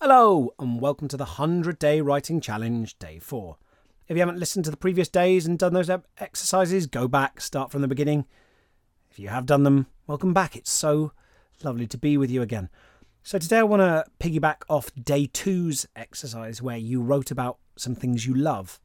Hello, and welcome to the 100 Day Writing Challenge, Day 4. If you haven't listened to the previous days and done those exercises, go back, start from the beginning. If you have done them, welcome back. It's so lovely to be with you again. So, today I want to piggyback off Day 2's exercise where you wrote about some things you love.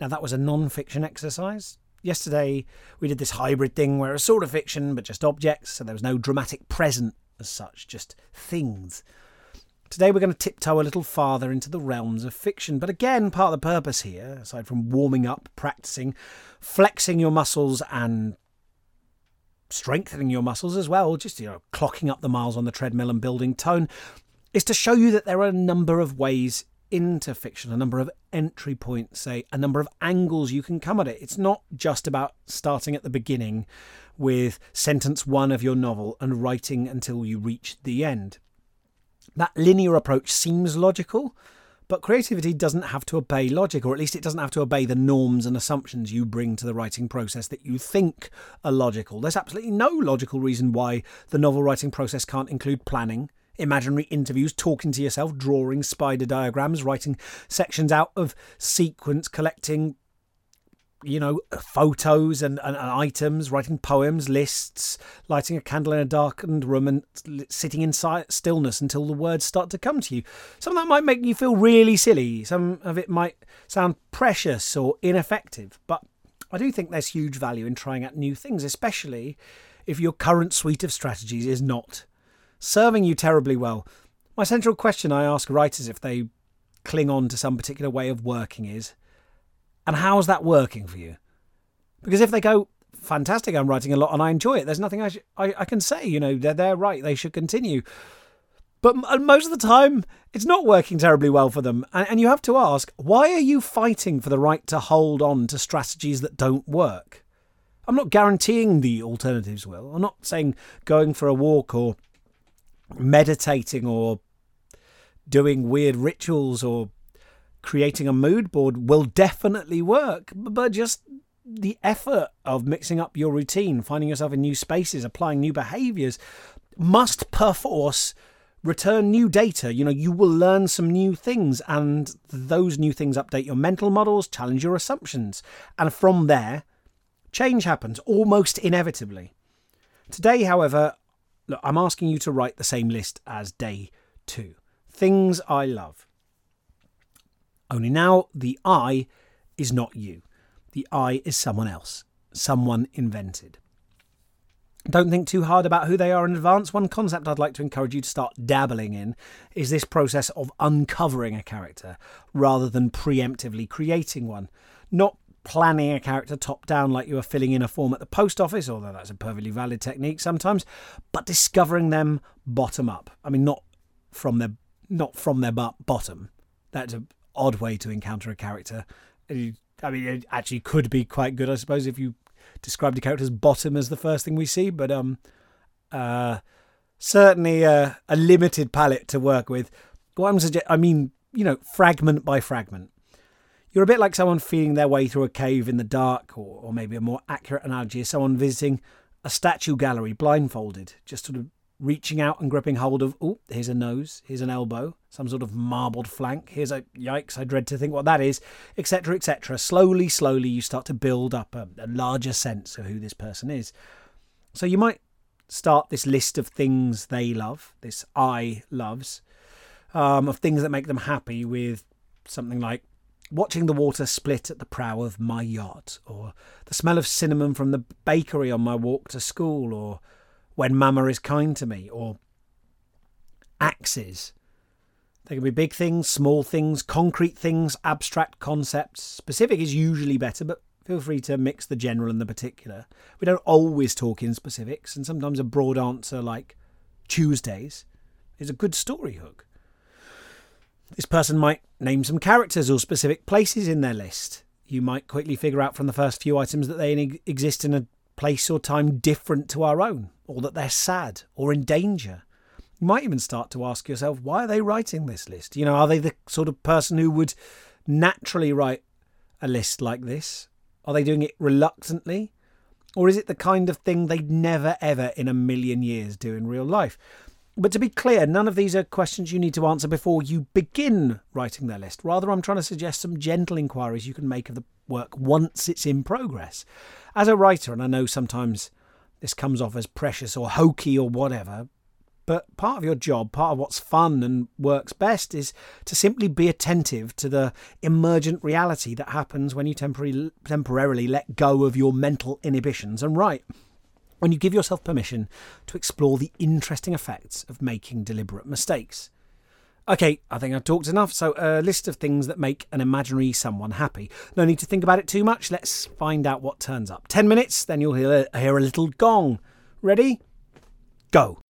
Now, that was a non fiction exercise. Yesterday, we did this hybrid thing where it's sort of fiction, but just objects, so there was no dramatic present as such, just things. Today we're going to tiptoe a little farther into the realms of fiction, but again, part of the purpose here, aside from warming up, practicing, flexing your muscles and strengthening your muscles as well, just you know, clocking up the miles on the treadmill and building tone, is to show you that there are a number of ways into fiction, a number of entry points, say, a number of angles you can come at it. It's not just about starting at the beginning with sentence one of your novel and writing until you reach the end. That linear approach seems logical, but creativity doesn't have to obey logic, or at least it doesn't have to obey the norms and assumptions you bring to the writing process that you think are logical. There's absolutely no logical reason why the novel writing process can't include planning, imaginary interviews, talking to yourself, drawing spider diagrams, writing sections out of sequence, collecting you know, photos and, and, and, items, writing poems, lists, lighting a candle in a darkened room, and sitting in stillness until the words start to come to you. Some of that might make you feel really silly. Some of it might sound precious or ineffective. But I do think there's huge value in trying out new things, especially if your current suite of strategies is not serving you terribly well. My central question I ask writers if they cling on to some particular way of working is and how's that working for you? Because if they go, fantastic, I'm writing a lot and I enjoy it, there's nothing I, sh- I, I can say, you know, they're, they're right, they should continue. But most of the time, it's not working terribly well for them. And, and you have to ask, why are you fighting for the right to hold on to strategies that don't work? I'm not guaranteeing the alternatives will. I'm not saying going for a walk or meditating or doing weird rituals or creating a mood board will definitely work, but just the effort of mixing up your routine, finding yourself in new spaces, applying new behaviors must perforce return new data. You know, you will learn some new things, and those new things update your mental models, challenge your assumptions. And from there, change happens almost inevitably. Today, however, look, I'm asking you to write the same list as day two things I love. Only now the I is not you. The I is someone else, someone invented. Don't think too hard about who they are in advance. One concept I'd like to encourage you to start dabbling in is this process of uncovering a character rather than preemptively creating one. Not planning a character top down like you are filling in a form at the post office, although that's a perfectly valid technique sometimes, but discovering them bottom up. I mean, not from their not from their bottom. That's a, odd way to encounter a character. I mean, it actually could be quite good, I suppose, if you described a character's bottom as the first thing we see, but um, uh, certainly a, limited palette to work with. What I'm suggest- I mean, you know, fragment by fragment. You're a bit like someone feeling their way through a cave in the dark, or, or maybe a more accurate analogy is someone visiting a statue gallery blindfolded, just sort of reaching out and gripping hold of, oh, here's a nose, here's an elbow, some sort of marbled flank, here's a yikes, I dread to think what that is, etc., etc. Slowly, slowly, you start to build up a, a, larger sense of who this person is. So you might start this list of things they love, this I loves, um, of things that make them happy with something like watching the water split at the prow of my yacht, or the smell of cinnamon from the bakery on my walk to school, or when Mama is kind to me, or axes. They can be big things, small things, concrete things, abstract concepts. Specific is usually better, but feel free to mix the general and the particular. We don't always talk in specifics, and sometimes a broad answer like Tuesdays is a good story hook. This person might name some characters or specific places in their list. You might quickly figure out from the first few items that they exist in a place or time different to our own, or that they're sad or in danger. You might even start to ask yourself, why are they writing this list? You know, are they the sort of person who would naturally write a list like this? Are they doing it reluctantly? Or is it the kind of thing they'd never ever in a million years do in real life? But to be clear, none of these are questions you need to answer before you begin writing their list. Rather, I'm trying to suggest some gentle inquiries you can make of the work once it's in progress. As a writer, and I know sometimes this comes off as precious or hokey or whatever, but part of your job, part of what's fun and works best, is to simply be attentive to the emergent reality that happens when you temporarily, temporarily let go of your mental inhibitions and write. When you give yourself permission to explore the interesting effects of making deliberate mistakes. Okay, I think I've talked enough. So, a list of things that make an imaginary someone happy. No need to think about it too much. Let's find out what turns up. 10 minutes, then you'll hear, hear a little gong. Ready? Go.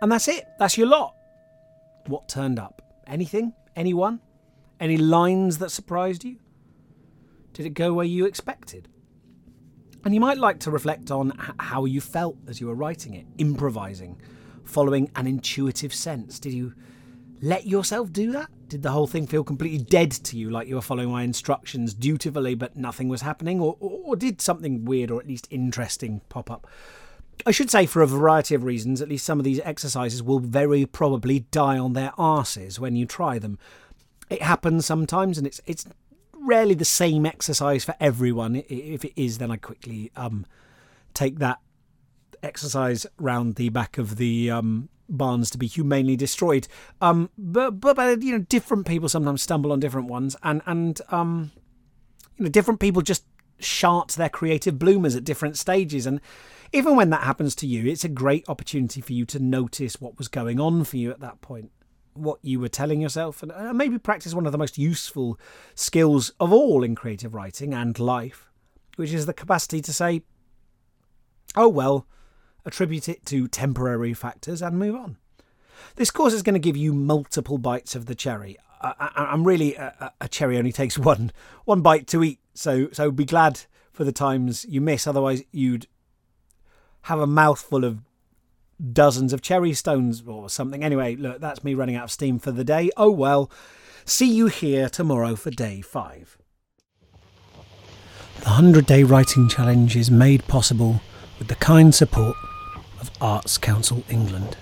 And that's it. That's your lot. What turned up? Anything? Anyone? Any lines that surprised you? Did it go where you expected? And you might like to reflect on how you felt as you were writing it, improvising, following an intuitive sense. Did you let yourself do that? Did the whole thing feel completely dead to you, like you were following my instructions dutifully, but nothing was happening? Or, or did something weird or at least interesting pop up? I should say, for a variety of reasons, at least some of these exercises will very probably die on their arses when you try them. It happens sometimes, and it's it's rarely the same exercise for everyone. If it is, then I quickly um, take that exercise round the back of the um, barns to be humanely destroyed. Um, but, but, but you know, different people sometimes stumble on different ones, and and um, you know, different people just shart their creative bloomers at different stages. And even when that happens to you, it's a great opportunity for you to notice what was going on for you at that point, what you were telling yourself, and uh, maybe practice one of the most useful skills of all in creative writing and life, which is the capacity to say, "Oh well." attribute it to temporary factors, and move on. This course is going to give you multiple bites of the cherry. I, am really a, a, cherry only takes one one bite to eat, so so be glad for the times you miss. Otherwise, you'd have a mouthful of dozens of cherry stones or something. Anyway, look, that's me running out of steam for the day. Oh well. See you here tomorrow for day five. The 100 Day Writing Challenge is made possible with the kind support of Arts Council England.